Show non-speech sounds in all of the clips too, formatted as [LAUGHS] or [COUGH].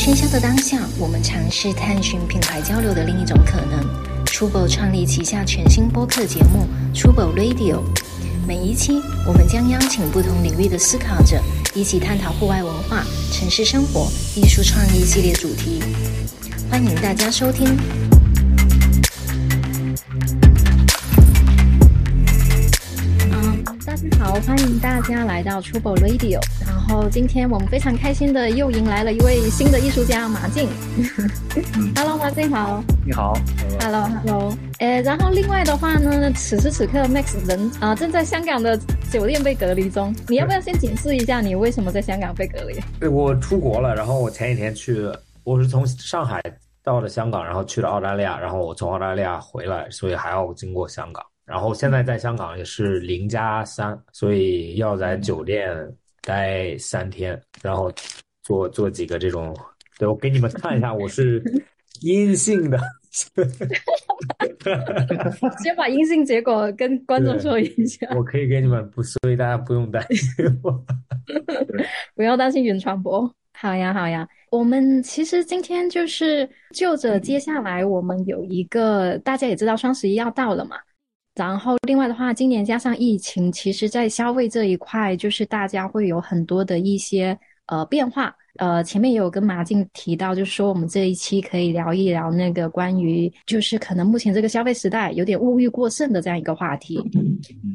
喧嚣的当下，我们尝试探寻品牌交流的另一种可能。Trubo 创立旗下全新播客节目 Trubo Radio，每一期我们将邀请不同领域的思考者，一起探讨户外文化、城市生活、艺术创意系列主题。欢迎大家收听。嗯，大家好，欢迎大家来到 Trubo Radio。然后今天我们非常开心的又迎来了一位新的艺术家马静。Hello，马静好。你好。Hello，Hello。呃，然后另外的话呢，此时此刻 Max 人啊正在香港的酒店被隔离中。你要不要先解释一下你为什么在香港被隔离？对，我出国了，然后我前几天去，我是从上海到了香港，然后去了澳大利亚，然后我从澳大利亚回来，所以还要经过香港。然后现在在香港也是零加三，所以要在酒店。待三天，然后做做几个这种，对我给你们看一下，[LAUGHS] 我是阴性的。[LAUGHS] 先把阴性结果跟观众说一下。我可以给你们不，所以大家不用担心我。[LAUGHS] 不要担心云传播。好呀，好呀。我们其实今天就是就着接下来我们有一个，大家也知道双十一要到了嘛。然后，另外的话，今年加上疫情，其实，在消费这一块，就是大家会有很多的一些呃变化。呃，前面也有跟马静提到，就是说我们这一期可以聊一聊那个关于，就是可能目前这个消费时代有点物欲过剩的这样一个话题。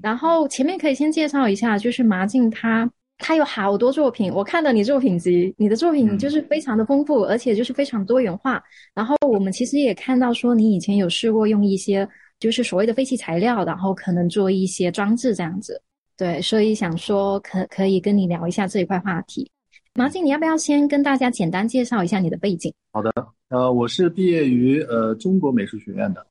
然后前面可以先介绍一下，就是马静他他有好多作品，我看了你作品集，你的作品就是非常的丰富，而且就是非常多元化。然后我们其实也看到说，你以前有试过用一些。就是所谓的废弃材料，然后可能做一些装置这样子，对，所以想说可可以跟你聊一下这一块话题。马静，你要不要先跟大家简单介绍一下你的背景？好的，呃，我是毕业于呃中国美术学院的，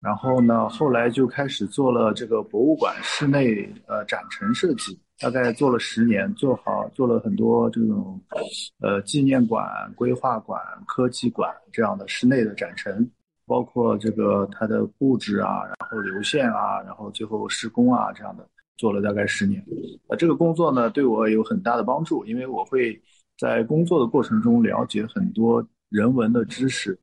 然后呢，后来就开始做了这个博物馆室内呃展陈设计，大概做了十年，做好做了很多这种呃纪念馆、规划馆、科技馆这样的室内的展陈。包括这个它的布置啊，然后流线啊，然后最后施工啊，这样的做了大概十年。呃，这个工作呢对我有很大的帮助，因为我会在工作的过程中了解很多人文的知识，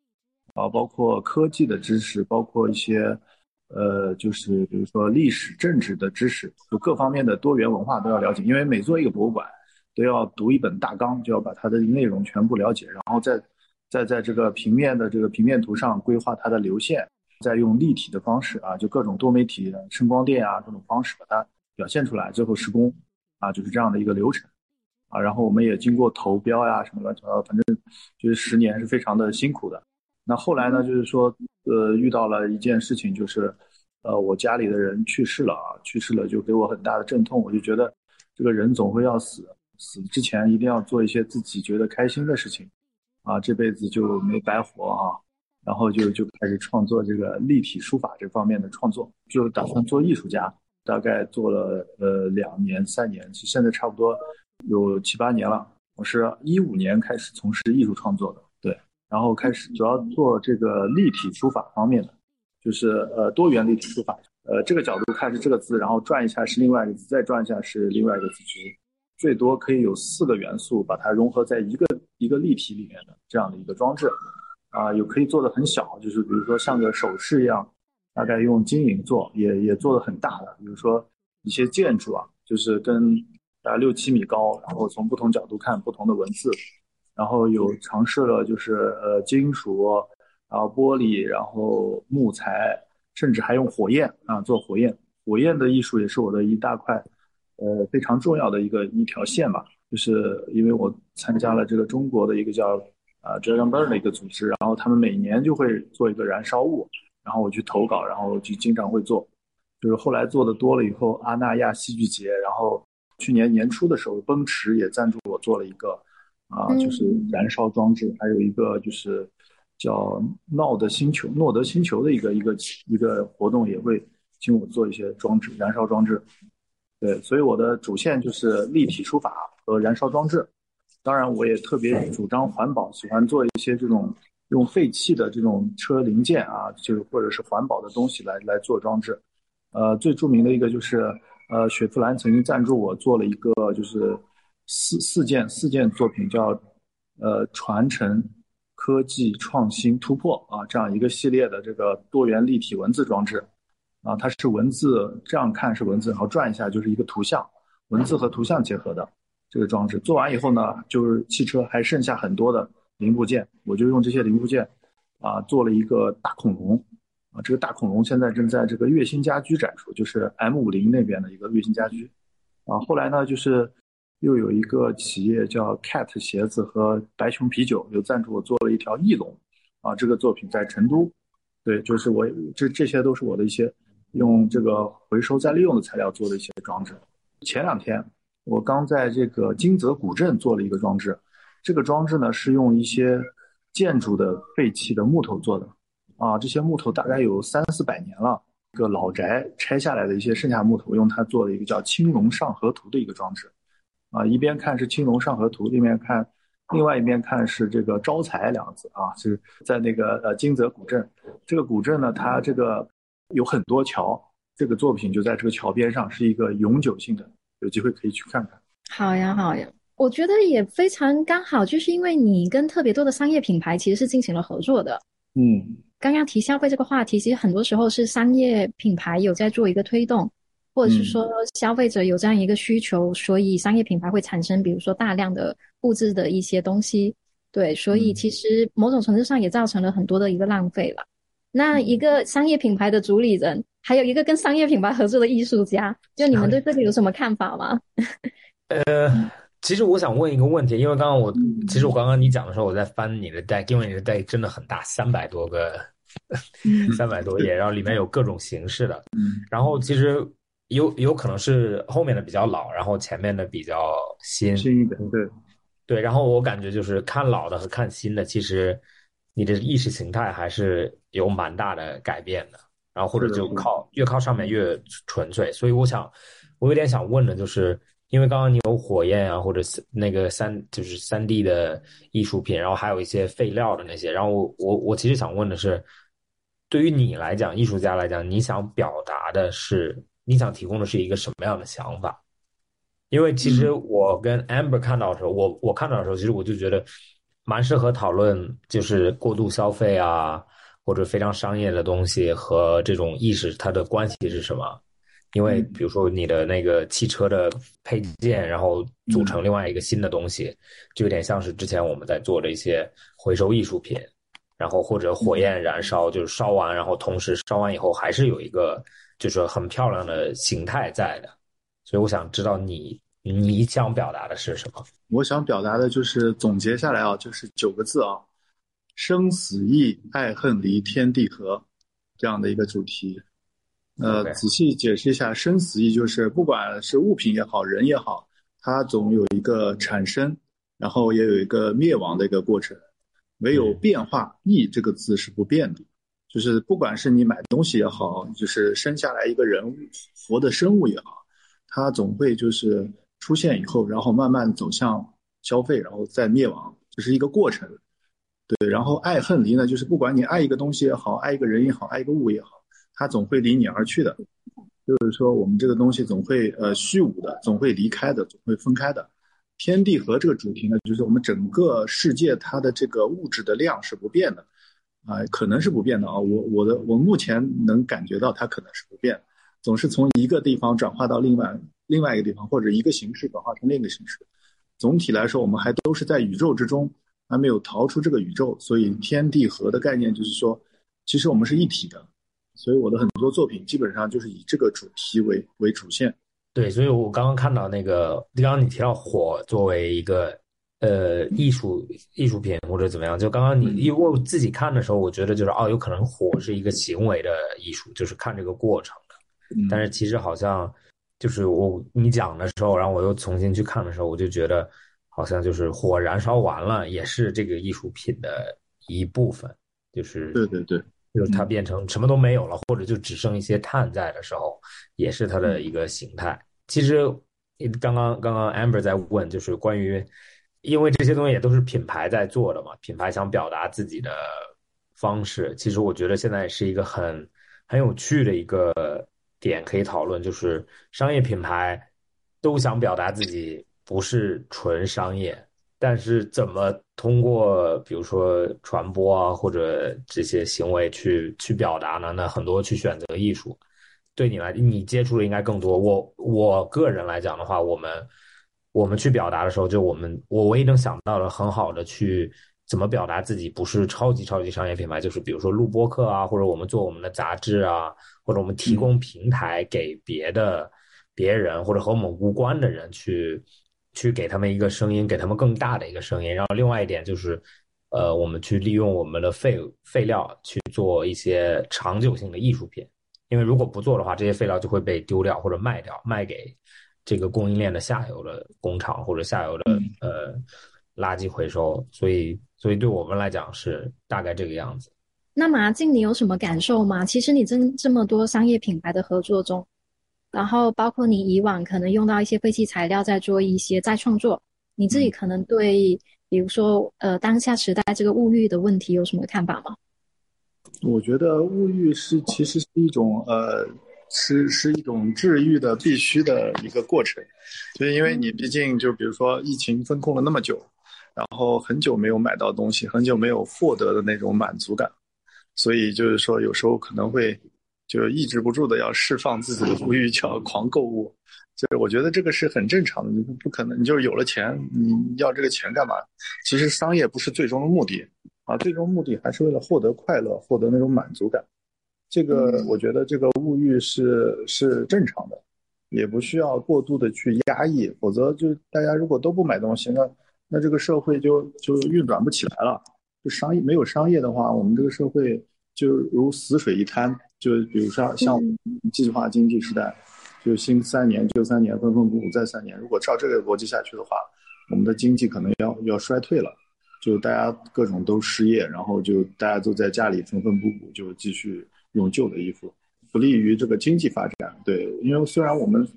啊，包括科技的知识，包括一些呃，就是比如说历史、政治的知识，就各方面的多元文化都要了解。因为每做一个博物馆，都要读一本大纲，就要把它的内容全部了解，然后再。再在这个平面的这个平面图上规划它的流线，再用立体的方式啊，就各种多媒体声光电啊这种方式把它表现出来，最后施工啊，就是这样的一个流程啊。然后我们也经过投标呀什么乱七八糟，反正就是十年是非常的辛苦的。那后来呢，就是说呃遇到了一件事情，就是呃我家里的人去世了啊，去世了就给我很大的阵痛，我就觉得这个人总会要死，死之前一定要做一些自己觉得开心的事情。啊，这辈子就没白活啊！然后就就开始创作这个立体书法这方面的创作，就打算做艺术家。大概做了呃两年三年，其实现在差不多有七八年了。我是一五年开始从事艺术创作的，对，然后开始主要做这个立体书法方面的，就是呃多元立体书法。呃，这个角度看是这个字，然后转一下是另外一个字，再转一下是另外一个字，最多可以有四个元素把它融合在一个一个立体里面的。这样的一个装置，啊，有可以做的很小，就是比如说像个首饰一样，大概用金银做，也也做的很大的，比如说一些建筑啊，就是跟大概六七米高，然后从不同角度看不同的文字，然后有尝试了就是呃金属，然后玻璃，然后木材，甚至还用火焰啊做火焰，火焰的艺术也是我的一大块，呃非常重要的一个一条线吧，就是因为我参加了这个中国的一个叫。啊，Dragon Burn 的一个组织，然后他们每年就会做一个燃烧物，然后我去投稿，然后就经常会做，就是后来做的多了以后，阿那亚戏剧节，然后去年年初的时候，奔驰也赞助我做了一个，啊，就是燃烧装置，还有一个就是叫诺德星球，诺德星球的一个一个一个活动也会请我做一些装置，燃烧装置，对，所以我的主线就是立体书法和燃烧装置。当然，我也特别主张环保，喜欢做一些这种用废弃的这种车零件啊，就是或者是环保的东西来来做装置。呃，最著名的一个就是，呃，雪佛兰曾经赞助我做了一个就是四四件四件作品，叫呃传承、科技创新、突破啊这样一个系列的这个多元立体文字装置，啊，它是文字这样看是文字，然后转一下就是一个图像，文字和图像结合的这个装置。做完以后呢，就是汽车还剩下很多的零部件，我就用这些零部件啊做了一个大恐龙。啊，这个大恐龙现在正在这个月星家居展出，就是 M 五零那边的一个月星家居。啊，后来呢，就是又有一个企业叫 Cat 鞋子和白熊啤酒有赞助我做了一条翼龙。啊，这个作品在成都。对，就是我这这些都是我的一些用这个回收再利用的材料做的一些装置。前两天我刚在这个金泽古镇做了一个装置，这个装置呢是用一些建筑的废弃的木头做的。啊，这些木头大概有三四百年了，一个老宅拆下来的一些剩下木头，用它做了一个叫“青龙上河图”的一个装置。啊，一边看是“青龙上河图”，另一边看，另外一边看是这个“招财”两个字啊，是在那个呃金泽古镇。这个古镇呢，它这个有很多桥，这个作品就在这个桥边上，是一个永久性的，有机会可以去看看。好呀，好呀，我觉得也非常刚好，就是因为你跟特别多的商业品牌其实是进行了合作的。嗯。刚刚提消费这个话题，其实很多时候是商业品牌有在做一个推动，或者是说消费者有这样一个需求，所以商业品牌会产生，比如说大量的布置的一些东西。对，所以其实某种程度上也造成了很多的一个浪费了。那一个商业品牌的主理人，还有一个跟商业品牌合作的艺术家，就你们对这个有什么看法吗？[LAUGHS] 呃。其实我想问一个问题，因为刚刚我其实我刚刚你讲的时候，我在翻你的 deck，因为你的 deck 真的很大，三百多个，[LAUGHS] 三百多页，然后里面有各种形式的，然后其实有有可能是后面的比较老，然后前面的比较新，新一点，对，对，然后我感觉就是看老的和看新的，其实你的意识形态还是有蛮大的改变的，然后或者就靠越靠上面越纯粹，所以我想我有点想问的就是。因为刚刚你有火焰啊，或者是那个三就是三 D 的艺术品，然后还有一些废料的那些，然后我我我其实想问的是，对于你来讲，艺术家来讲，你想表达的是，你想提供的是一个什么样的想法？因为其实我跟 Amber 看到的时候，我我看到的时候，其实我就觉得蛮适合讨论，就是过度消费啊，或者非常商业的东西和这种意识它的关系是什么？因为比如说你的那个汽车的配件，然后组成另外一个新的东西，就有点像是之前我们在做的一些回收艺术品，然后或者火焰燃烧，就是烧完，然后同时烧完以后还是有一个就是很漂亮的形态在的。所以我想知道你你想表达的是什么？我想表达的就是总结下来啊，就是九个字啊：生死义，爱恨离，天地合，这样的一个主题。呃，仔细解释一下，生死义就是不管是物品也好，人也好，它总有一个产生，然后也有一个灭亡的一个过程。唯有变化，义这个字是不变的，就是不管是你买东西也好，就是生下来一个人物，活的生物也好，它总会就是出现以后，然后慢慢走向消费，然后再灭亡，这是一个过程。对，然后爱恨离呢，就是不管你爱一个东西也好，爱一个人也好，爱一个物也好。它总会离你而去的，就是说我们这个东西总会呃虚无的，总会离开的，总会分开的。天地合这个主题呢，就是我们整个世界它的这个物质的量是不变的，啊，可能是不变的啊。我我的我目前能感觉到它可能是不变，总是从一个地方转化到另外另外一个地方，或者一个形式转化成另一个形式。总体来说，我们还都是在宇宙之中，还没有逃出这个宇宙。所以天地合的概念就是说，其实我们是一体的。所以我的很多作品基本上就是以这个主题为为主线。对，所以我刚刚看到那个，刚刚你提到火作为一个呃艺术艺术品或者怎么样，就刚刚你因为我自己看的时候，我觉得就是哦，有可能火是一个行为的艺术，就是看这个过程的。但是其实好像就是我你讲的时候，然后我又重新去看的时候，我就觉得好像就是火燃烧完了也是这个艺术品的一部分，就是对对对。就是它变成什么都没有了，或者就只剩一些碳在的时候，也是它的一个形态。其实，刚刚刚刚 Amber 在问，就是关于，因为这些东西也都是品牌在做的嘛，品牌想表达自己的方式。其实我觉得现在是一个很很有趣的一个点可以讨论，就是商业品牌都想表达自己不是纯商业，但是怎么通过比如说传播啊或者这些行为去去表达呢？那很多去选择艺术，对你来你接触的应该更多。我我个人来讲的话，我们我们去表达的时候，就我们我唯一能想到的很好的去怎么表达自己，不是超级超级商业品牌，就是比如说录播课啊，或者我们做我们的杂志啊，或者我们提供平台给别的别人或者和我们无关的人去。去给他们一个声音，给他们更大的一个声音。然后另外一点就是，呃，我们去利用我们的废废料去做一些长久性的艺术品。因为如果不做的话，这些废料就会被丢掉或者卖掉，卖给这个供应链的下游的工厂或者下游的呃垃圾回收。所以，所以对我们来讲是大概这个样子。那马静，你有什么感受吗？其实你这这么多商业品牌的合作中。然后包括你以往可能用到一些废弃材料在做一些再创作，你自己可能对，比如说呃当下时代这个物欲的问题有什么看法吗？我觉得物欲是其实是一种呃是是一种治愈的必须的一个过程，就是因为你毕竟就比如说疫情封控了那么久，然后很久没有买到东西，很久没有获得的那种满足感，所以就是说有时候可能会。就抑制不住的要释放自己的物欲，叫狂购物。就是我觉得这个是很正常的，你不可能，你就是有了钱，你要这个钱干嘛？其实商业不是最终的目的啊，最终目的还是为了获得快乐，获得那种满足感。这个我觉得这个物欲是是正常的，也不需要过度的去压抑，否则就大家如果都不买东西，那那这个社会就就运转不起来了。就商业没有商业的话，我们这个社会就如死水一滩。就比如说像计划经济时代，就新三年、旧三年、分分补补再三年。如果照这个逻辑下去的话，我们的经济可能要要衰退了。就大家各种都失业，然后就大家都在家里缝缝补补，就继续用旧的衣服，不利于这个经济发展。对，因为虽然我们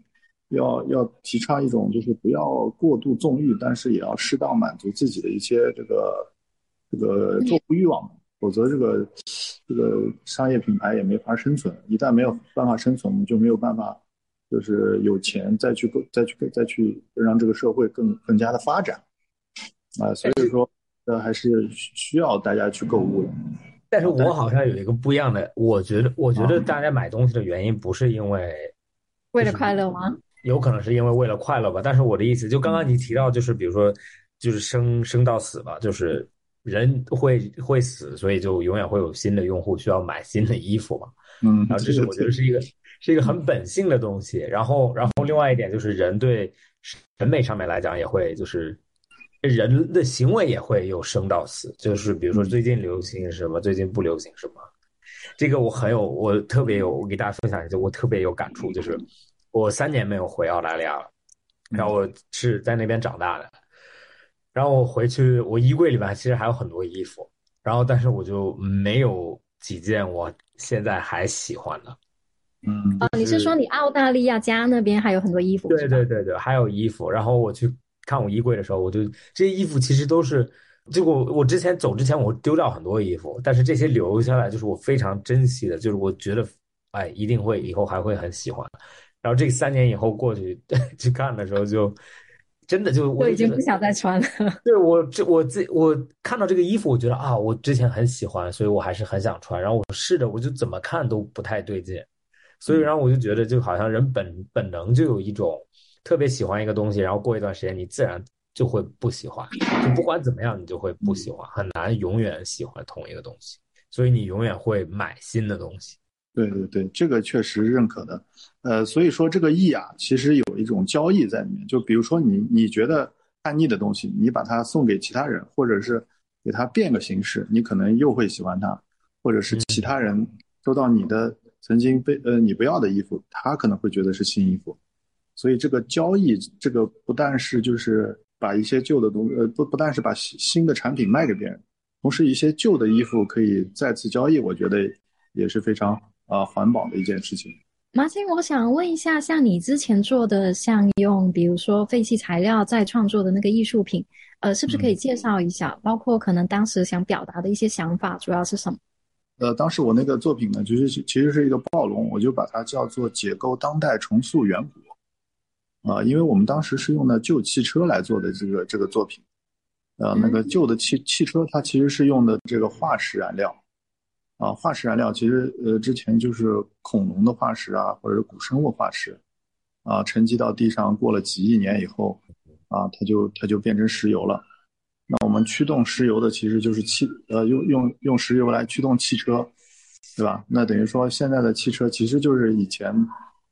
要要提倡一种就是不要过度纵欲，但是也要适当满足自己的一些这个这个作物欲望。否则，这个这个商业品牌也没法生存。一旦没有办法生存，我们就没有办法，就是有钱再去购、再去再去让这个社会更更加的发展啊。所以说，呃，还是需要大家去购物的。但是我好像有一个不一样的，我觉得，我觉得大家买东西的原因不是因为为了快乐吗？有可能是因为为了快乐吧。但是我的意思，就刚刚你提到，就是比如说，就是生生到死吧，就是。人会会死，所以就永远会有新的用户需要买新的衣服嘛。嗯，然后这是我觉得是一个是一个很本性的东西。然后，然后另外一点就是人对审美上面来讲也会就是人的行为也会有生到死，就是比如说最近流行什么，最近不流行什么。这个我很有，我特别有，我给大家分享一下，我特别有感触，就是我三年没有回澳大利亚了，然后我是在那边长大的。然后我回去，我衣柜里面其实还有很多衣服，然后但是我就没有几件我现在还喜欢的。嗯，哦，你是说你澳大利亚家那边还有很多衣服？对对对对，还有衣服。然后我去看我衣柜的时候，我就这些衣服其实都是，就我我之前走之前我丢掉很多衣服，但是这些留下来就是我非常珍惜的，就是我觉得哎一定会以后还会很喜欢。然后这三年以后过去 [LAUGHS] 去看的时候就。真的就我已经不想再穿了。[LAUGHS] 对我这我自我看到这个衣服，我觉得啊，我之前很喜欢，所以我还是很想穿。然后我试着，我就怎么看都不太对劲，所以然后我就觉得，就好像人本本能就有一种特别喜欢一个东西，然后过一段时间你自然就会不喜欢，就不管怎么样你就会不喜欢，很难永远喜欢同一个东西，所以你永远会买新的东西。对对对，这个确实认可的，呃，所以说这个易啊，其实有一种交易在里面。就比如说你你觉得叛逆的东西，你把它送给其他人，或者是给他变个形式，你可能又会喜欢它，或者是其他人收到你的曾经被呃你不要的衣服，他可能会觉得是新衣服。所以这个交易，这个不但是就是把一些旧的东呃不不但是把新新的产品卖给别人，同时一些旧的衣服可以再次交易，我觉得也是非常。啊，环保的一件事情。马青，我想问一下，像你之前做的，像用比如说废弃材料再创作的那个艺术品，呃，是不是可以介绍一下？包括可能当时想表达的一些想法，主要是什么？呃，当时我那个作品呢，就是其实是一个暴龙，我就把它叫做解构当代，重塑远古。啊，因为我们当时是用的旧汽车来做的这个这个作品，呃，那个旧的汽汽车它其实是用的这个化石燃料，啊，化石燃料其实呃之前就是恐龙的化石啊，或者是古生物化石，啊，沉积到地上过了几亿年以后，啊，它就它就变成石油了。那我们驱动石油的其实就是汽呃用用用石油来驱动汽车，对吧？那等于说现在的汽车其实就是以前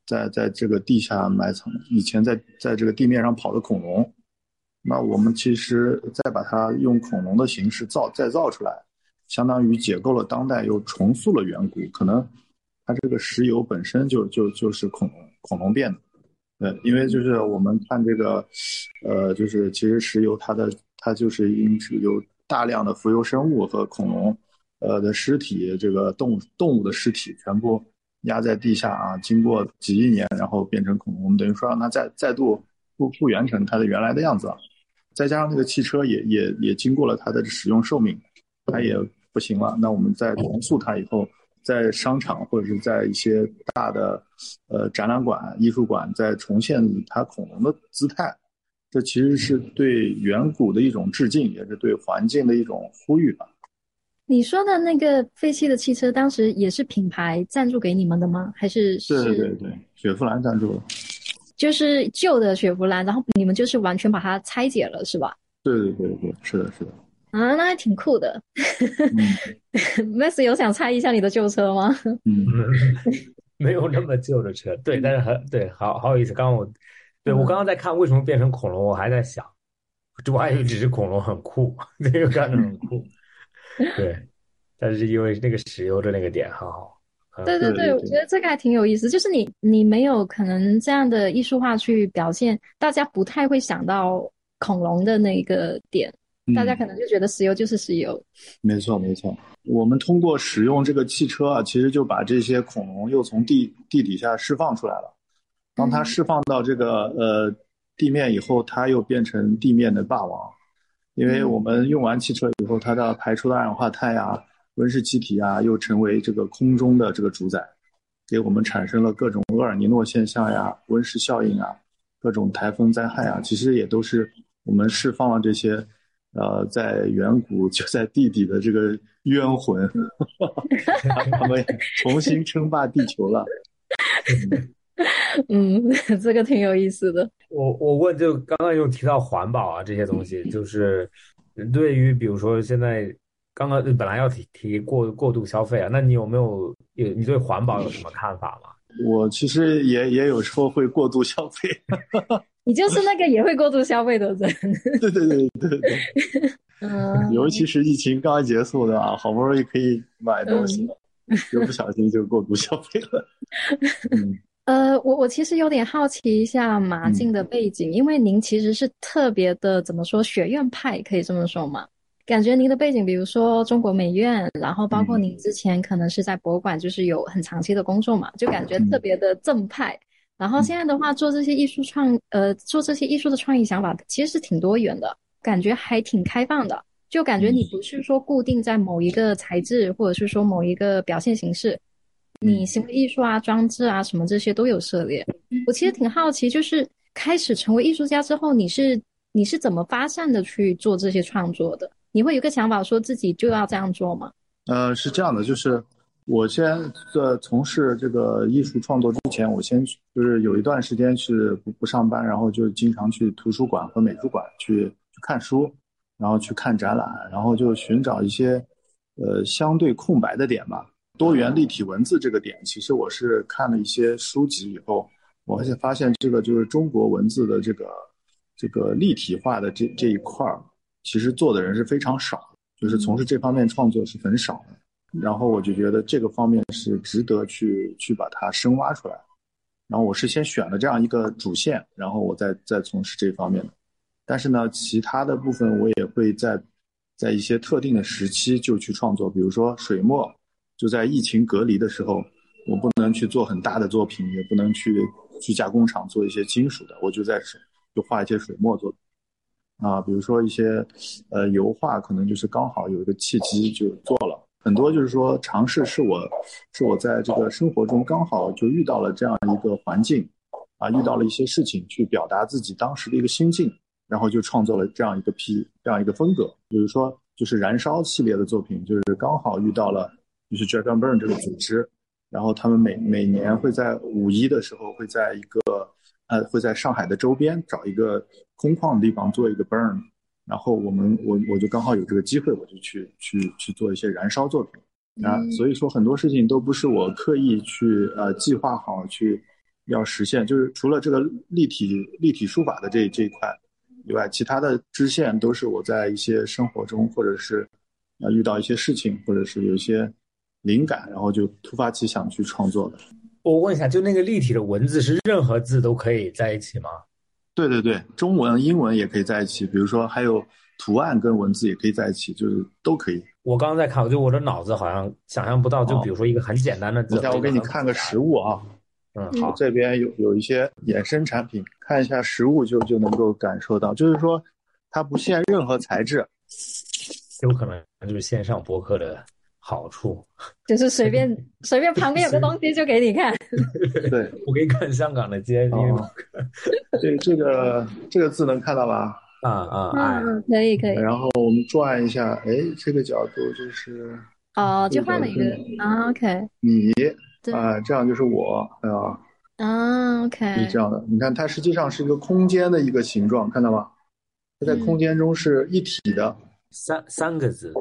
在在这个地下埋藏，以前在在这个地面上跑的恐龙。那我们其实再把它用恐龙的形式造再造出来，相当于解构了当代，又重塑了远古。可能它这个石油本身就就就是恐龙恐龙变的，对，因为就是我们看这个，呃，就是其实石油它的它就是因有大量的浮游生物和恐龙，呃的尸体，这个动物动物的尸体全部压在地下啊，经过几亿年，然后变成恐龙，我们等于说让它再再度复复原成它的原来的样子。再加上那个汽车也也也经过了它的使用寿命，它也不行了。那我们再重塑它以后，在商场或者是在一些大的呃展览馆、艺术馆再重现它恐龙的姿态，这其实是对远古的一种致敬，也是对环境的一种呼吁吧。你说的那个废弃的汽车，当时也是品牌赞助给你们的吗？还是？是对对对，雪佛兰赞助的。就是旧的雪佛兰，然后你们就是完全把它拆解了，是吧？对对对对，是的，是的。啊，那还挺酷的。[LAUGHS] Max 有想猜一下你的旧车吗？嗯，[LAUGHS] 没有那么旧的车，对，但是很对，好好有意思。刚刚我，对我刚刚在看为什么变成恐龙，我还在想，我还以为只是恐龙很酷，[LAUGHS] 这个看着很酷。对，但是因为那个石油的那个点很好。对对对，我觉得这个还挺有意思。就是你你没有可能这样的艺术化去表现，大家不太会想到恐龙的那个点，大家可能就觉得石油就是石油。没错没错，我们通过使用这个汽车啊，其实就把这些恐龙又从地地底下释放出来了。当它释放到这个呃地面以后，它又变成地面的霸王，因为我们用完汽车以后，它的排出的二氧化碳呀。温室气体啊，又成为这个空中的这个主宰，给我们产生了各种厄尔尼诺现象呀、温室效应啊、各种台风灾害啊，其实也都是我们释放了这些，呃，在远古就在地底的这个冤魂，[LAUGHS] 他们重新称霸地球了。嗯，这个挺有意思的。我我问，就刚刚又提到环保啊这些东西，就是对于比如说现在。刚刚本来要提提过过度消费啊，那你有没有有你对环保有什么看法吗？我其实也也有时候会过度消费，你就是那个也会过度消费的人。对对对对对，[LAUGHS] 嗯，尤其是疫情刚结束的啊，好不容易可以买东西了，就不小心就过度消费了。[LAUGHS] 嗯，呃，我我其实有点好奇一下马静的背景，因为您其实是特别的怎么说学院派，可以这么说吗？感觉您的背景，比如说中国美院，然后包括您之前可能是在博物馆，就是有很长期的工作嘛，就感觉特别的正派。然后现在的话，做这些艺术创，呃，做这些艺术的创意想法，其实是挺多元的，感觉还挺开放的。就感觉你不是说固定在某一个材质，或者是说某一个表现形式，你行为艺术啊、装置啊什么这些都有涉猎。我其实挺好奇，就是开始成为艺术家之后，你是你是怎么发散的去做这些创作的？你会有个想法，说自己就要这样做吗？呃，是这样的，就是我先在从事这个艺术创作之前，我先就是有一段时间是不不上班，然后就经常去图书馆和美术馆去去看书，然后去看展览，然后就寻找一些呃相对空白的点吧。多元立体文字这个点，其实我是看了一些书籍以后，我而且发现这个就是中国文字的这个这个立体化的这这一块儿。其实做的人是非常少，就是从事这方面创作是很少的。然后我就觉得这个方面是值得去去把它深挖出来。然后我是先选了这样一个主线，然后我再再从事这方面的。但是呢，其他的部分我也会在在一些特定的时期就去创作。比如说水墨，就在疫情隔离的时候，我不能去做很大的作品，也不能去去加工厂做一些金属的，我就在就画一些水墨作品。啊，比如说一些，呃，油画可能就是刚好有一个契机就做了很多，就是说尝试是我，是我在这个生活中刚好就遇到了这样一个环境，啊，遇到了一些事情去表达自己当时的一个心境，然后就创作了这样一个批这样一个风格，比如说就是燃烧系列的作品，就是刚好遇到了就是 Dragon Burn 这个组织，然后他们每每年会在五一的时候会在一个呃会在上海的周边找一个空旷的地方做一个 burn，然后我们我我就刚好有这个机会，我就去去去做一些燃烧作品啊，所以说很多事情都不是我刻意去呃计划好去要实现，就是除了这个立体立体书法的这这一块。以外，其他的支线都是我在一些生活中，或者是呃遇到一些事情，或者是有一些灵感，然后就突发奇想去创作的。我问一下，就那个立体的文字是任何字都可以在一起吗？对对对，中文、英文也可以在一起，比如说还有图案跟文字也可以在一起，就是都可以。我刚刚在看，我就我的脑子好像想象不到，就比如说一个很简单的字。等下我给你看个实物啊。嗯，好，这边有有一些衍生产品，看一下实物就就能够感受到，就是说它不限任何材质，有可能就是线上博客的好处，就是随便 [LAUGHS] 随便旁边有个东西就给你看。[LAUGHS] 对，我给你看香港的街景。[LAUGHS] 对这个这个字能看到吧？啊啊，啊，可以可以。然后我们转一下，哎，这个角度就是哦，就换了一个啊，OK，你。啊，这样就是我，啊，OK，是这样的。你看，它实际上是一个空间的一个形状，看到吗？它在空间中是一体的，三三个字，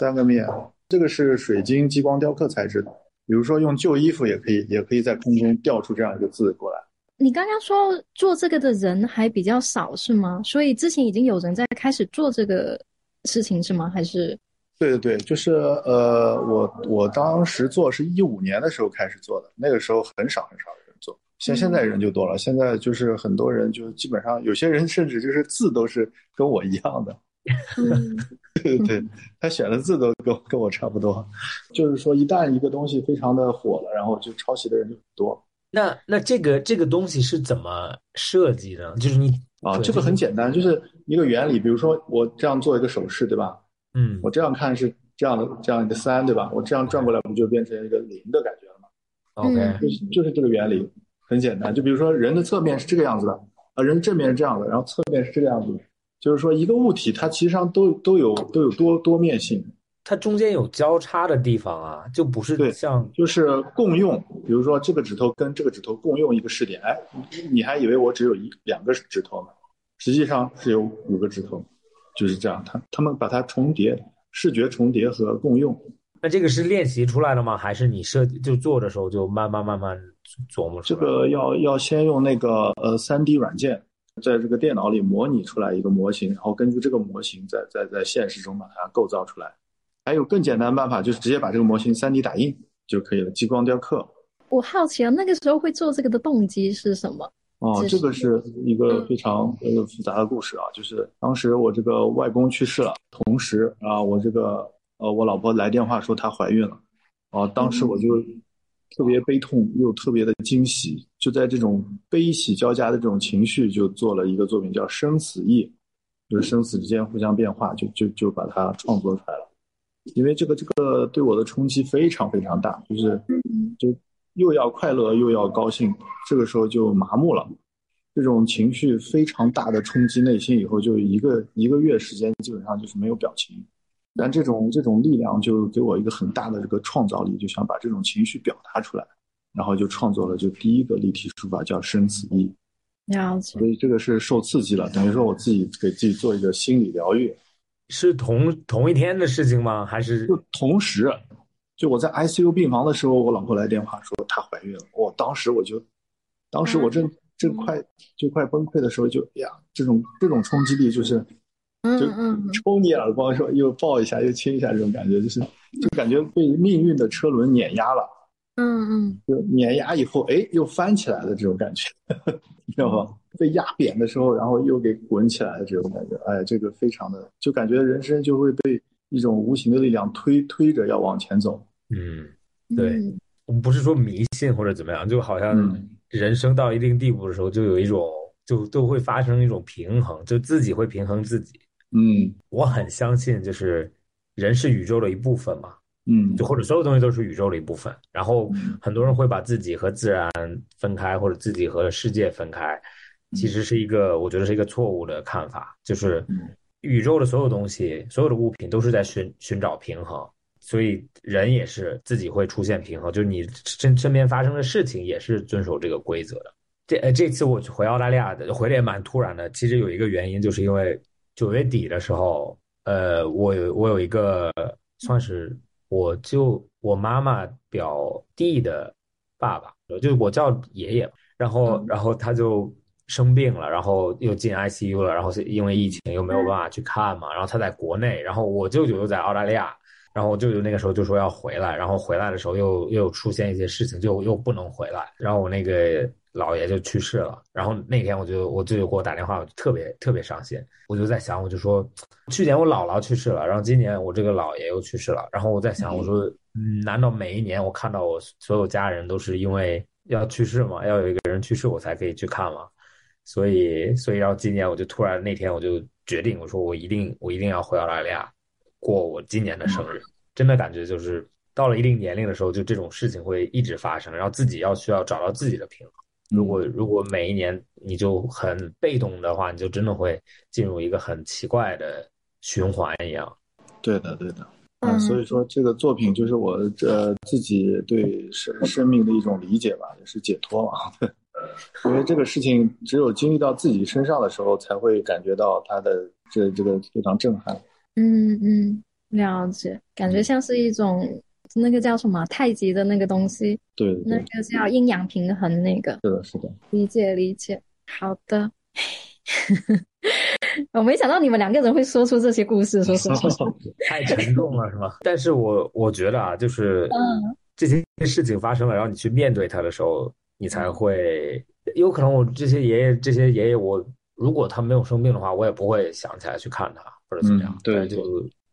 三个面。这个是水晶激光雕刻材质的，比如说用旧衣服也可以，也可以在空中吊出这样一个字过来。你刚刚说做这个的人还比较少是吗？所以之前已经有人在开始做这个事情是吗？还是？对对对，就是呃，我我当时做是一五年的时候开始做的，那个时候很少很少的人做，像现在人就多了。现在就是很多人就基本上有些人甚至就是字都是跟我一样的，[LAUGHS] 对对对，他选的字都跟跟我差不多。就是说，一旦一个东西非常的火了，然后就抄袭的人就很多。那那这个这个东西是怎么设计的？就是你啊，这个很简单，就是一个原理。比如说我这样做一个手势，对吧？嗯，我这样看是这样的，这样一个三，对吧？我这样转过来，不就变成一个零的感觉了吗？OK，就是就是这个原理，很简单。就比如说人的侧面是这个样子的，啊，人正面是这样的，然后侧面是这个样子。就是说一个物体它其实上都都有都有多多面性，它中间有交叉的地方啊，就不是对，像就是共用。比如说这个指头跟这个指头共用一个视点，哎，你还以为我只有一两个指头呢，实际上是有五个指头。就是这样，他他们把它重叠，视觉重叠和共用。那这个是练习出来的吗？还是你设就做的时候就慢慢慢慢琢磨出来？这个要要先用那个呃三 D 软件，在这个电脑里模拟出来一个模型，然后根据这个模型在在在现实中把它构造出来。还有更简单的办法，就是直接把这个模型 3D 打印就可以了，激光雕刻。我好奇啊，那个时候会做这个的动机是什么？哦，这个是一个非常呃复杂的故事啊，就是当时我这个外公去世了，同时啊，我这个呃我老婆来电话说她怀孕了，啊，当时我就特别悲痛又特别的惊喜，就在这种悲喜交加的这种情绪，就做了一个作品叫《生死意》，就是生死之间互相变化，就就就把它创作出来了，因为这个这个对我的冲击非常非常大，就是就。又要快乐又要高兴，这个时候就麻木了。这种情绪非常大的冲击内心以后，就一个一个月时间基本上就是没有表情。但这种这种力量就给我一个很大的这个创造力，就想把这种情绪表达出来，然后就创作了就第一个立体书法叫《生死意》。了解。所以这个是受刺激了，等于说我自己给自己做一个心理疗愈。是同同一天的事情吗？还是就同时？就我在 ICU 病房的时候，我老婆来电话说她怀孕了。我当时我就，当时我正正快就快崩溃的时候，就呀，这种这种冲击力就是，就抽你耳光，说又抱一下又亲一下，这种感觉就是，就感觉被命运的车轮碾压了。嗯嗯，就碾压以后，哎，又翻起来的这种感觉，[LAUGHS] 知道吗？被压扁的时候，然后又给滚起来的这种感觉，哎，这个非常的，就感觉人生就会被一种无形的力量推推着要往前走。嗯，对，我们不是说迷信或者怎么样，就好像人生到一定地步的时候，就有一种就都会发生一种平衡，就自己会平衡自己。嗯，我很相信，就是人是宇宙的一部分嘛。嗯，就或者所有东西都是宇宙的一部分。然后很多人会把自己和自然分开，或者自己和世界分开。其实是一个我觉得是一个错误的看法，就是嗯宇宙的所有东西，所有的物品都是在寻寻找平衡，所以人也是自己会出现平衡，就是你身身边发生的事情也是遵守这个规则的。这呃这次我回澳大利亚的回来也蛮突然的，其实有一个原因，就是因为九月底的时候，呃，我有我有一个算是我就我妈妈表弟的爸爸，就是我叫爷爷，然后然后他就生病了，然后又进 ICU 了，然后是因为疫情又没有办法去看嘛，然后他在国内，然后我舅舅又在澳大利亚，然后我舅舅那个时候就说要回来，然后回来的时候又又出现一些事情，就又不能回来，然后我那个姥爷就去世了，然后那天我就我舅舅给我打电话，我就特别特别伤心，我就在想，我就说去年我姥姥去世了，然后今年我这个姥爷又去世了，然后我在想，我说嗯，难道每一年我看到我所有家人都是因为要去世吗？要有一个人去世我才可以去看吗？所以，所以，然后今年我就突然那天我就决定，我说我一定我一定要回澳大利亚过我今年的生日。真的感觉就是到了一定年龄的时候，就这种事情会一直发生，然后自己要需要找到自己的平衡。如果如果每一年你就很被动的话，你就真的会进入一个很奇怪的循环一样。对的，对的。嗯啊，所以说这个作品就是我呃自己对生生命的一种理解吧，也是解脱嘛。[LAUGHS] 因为这个事情只有经历到自己身上的时候，才会感觉到它的这这个非常震撼。嗯嗯，了解，感觉像是一种那个叫什么太极的那个东西，对对那，个叫阴阳平衡那个，是的，是的。理解理解。好的，[LAUGHS] 我没想到你们两个人会说出这些故事，说实话。[LAUGHS] 太沉重了，是吗？但是我我觉得啊，就是嗯这些事情发生了，然后你去面对它的时候，你才会有可能。我这些爷爷，这些爷爷，我如果他没有生病的话，我也不会想起来去看他或者怎么样嗯。对就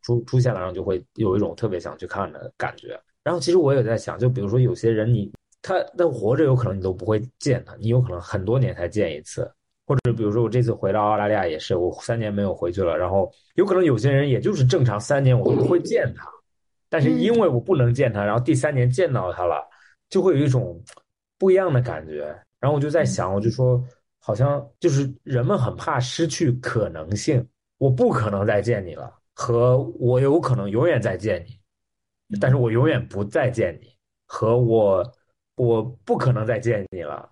出出现了，然后就会有一种特别想去看的感觉。然后其实我也在想，就比如说有些人你，他他活着有可能你都不会见他，你有可能很多年才见一次。或者比如说我这次回到澳大利亚也是，我三年没有回去了，然后有可能有些人也就是正常三年我都不会见他，但是因为我不能见他，然后第三年见到他了，就会有一种不一样的感觉。然后我就在想，我就说，好像就是人们很怕失去可能性，我不可能再见你了，和我有可能永远再见你，但是我永远不再见你，和我我不可能再见你了。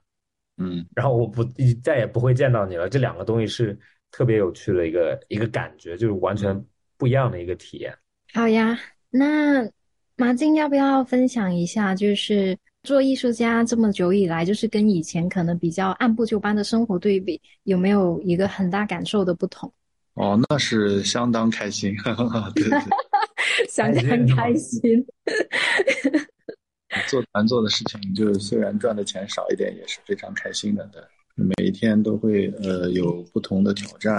嗯然后我不再也不会见到你了。这两个东西是特别有趣的一个一个感觉，就是完全不一样的一个体验。好呀，那马静要不要分享一下，就是做艺术家这么久以来，就是跟以前可能比较按部就班的生活对比，有没有一个很大感受的不同？哦，那是相当开心，哈 [LAUGHS] 哈对对。想得很开心。[LAUGHS] 做团做的事情，就是虽然赚的钱少一点，也是非常开心的。对，每一天都会呃有不同的挑战，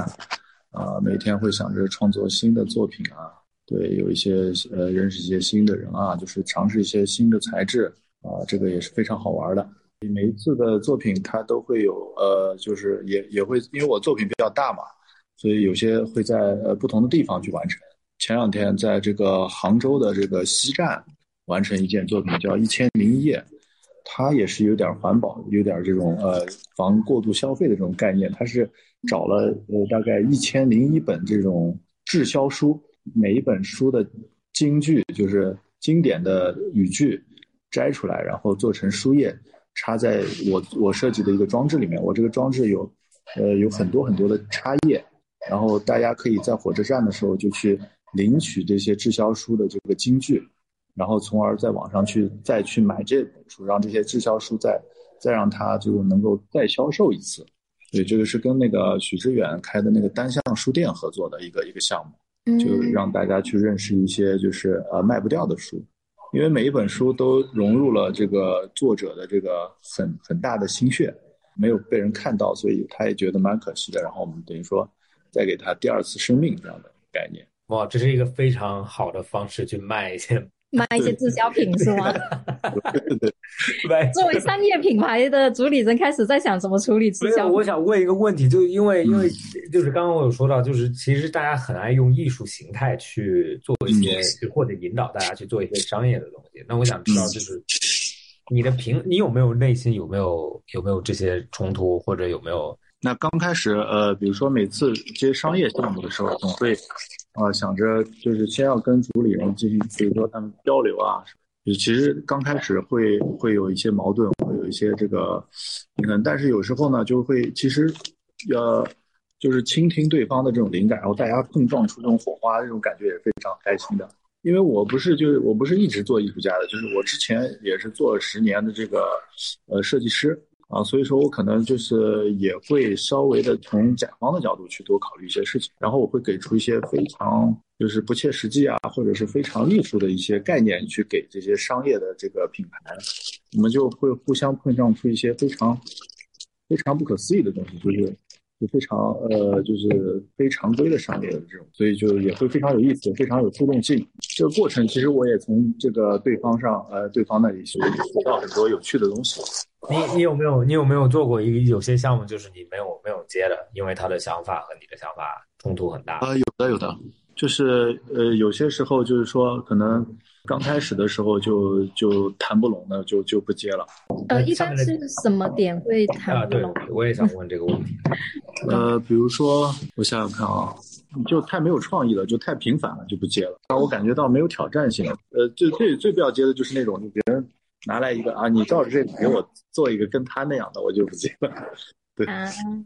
啊、每天会想着创作新的作品啊，对，有一些呃认识一些新的人啊，就是尝试一些新的材质啊、这个也是非常好玩的。每一次的作品它都会有呃，就是也也会，因为我作品比较大嘛，所以有些会在呃不同的地方去完成。前两天在这个杭州的这个西站完成一件作品，叫《一千零一夜》，它也是有点环保，有点这种呃防过度消费的这种概念。它是找了呃大概一千零一本这种滞销书，每一本书的金句就是经典的语句摘出来，然后做成书页，插在我我设计的一个装置里面。我这个装置有呃有很多很多的插页，然后大家可以在火车站的时候就去领取这些滞销书的这个金句，然后从而在网上去再去买这本书，让这些滞销书再再让它就能够再销售一次。对，这个是跟那个许知远开的那个单向书店合作的一个一个项目，就嗯让大家去认识一些就是呃卖不掉的书，因为每一本书都融入了这个作者的这个很很大的心血，没有被人看到，所以他也觉得蛮可惜的。然后我们等于说再给他第二次生命这样的概念。哇，这是一个非常好的方式去卖一些卖一些滞销品是吗？[LAUGHS] 对对卖。作为商业品牌的主理人，开始在想怎么处理滞销。我想问一个问题，就因为因为嗯就是刚刚我有说到，就是其实大家很爱用艺术形态去做一些，或者引导大家去做一些商业的东西。那我想知道，就是你的平，你有没有内心有没有有没有这些冲突，或者有没有那刚开始，呃，比如说每次接商业项目的时候，总会，啊，想着就是先要跟主理人进行，比如说他们交流啊，就其实刚开始会会有一些矛盾，会有一些这个平衡，但是有时候呢，就会其实，呃，就是倾听对方的这种灵感，然后大家碰撞出这种火花，这种感觉也是非常开心的。因为我不是就是我不是一直做艺术家的，就是我之前也是做了十年的这个，呃，设计师。啊，所以说我可能就是也会稍微的从甲方的角度去多考虑一些事情，然后我会给出一些非常就是不切实际啊，或者是非常艺术的一些概念去给这些商业的这个品牌，我们就会互相碰撞出一些非常非常不可思议的东西，就是。就非常呃，就是非常规的商业的这种，所以就也会非常有意思，非常有互动性。这个过程其实我也从这个对方上，呃，对方那里学学到很多有趣的东西。你你有没有你有没有做过一有些项目，就是你没有没有接的，因为他的想法和你的想法冲突很大？啊，有的有的，就是呃，有些时候就是说可能。刚开始的时候就就谈不拢的，就就不接了。呃，一般是什么点会谈不拢？对，我也想问这个问题。[LAUGHS] 呃，比如说，我想想看啊，就太没有创意了，就太平凡了，就不接了。让我感觉到没有挑战性。呃，最最最不要接的就是那种，就别人拿来一个啊，你照着这个给我做一个跟他那样的，我就不接了。对，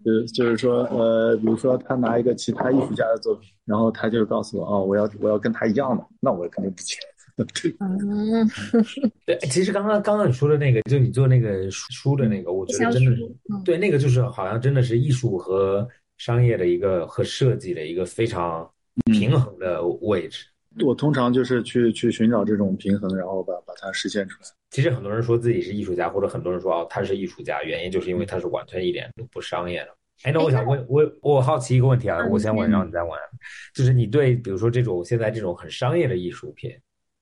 就是就是说，呃，比如说他拿一个其他艺术家的作品，然后他就告诉我，哦，我要我要跟他一样的，那我肯定不接。[LAUGHS] 对，嗯，[LAUGHS] 对，其实刚刚刚刚你说的那个，就你做那个书的那个，我觉得真的是，对，那个就是好像真的是艺术和商业的一个和设计的一个非常平衡的位置。我通常就是去去寻找这种平衡，然后把把它实现出来。其实很多人说自己是艺术家，或者很多人说哦他是艺术家，原因就是因为他是完全一点都不商业的。哎，那我想问，我我好奇一个问题啊，我先问，然后你再问，就是你对比如说这种现在这种很商业的艺术品。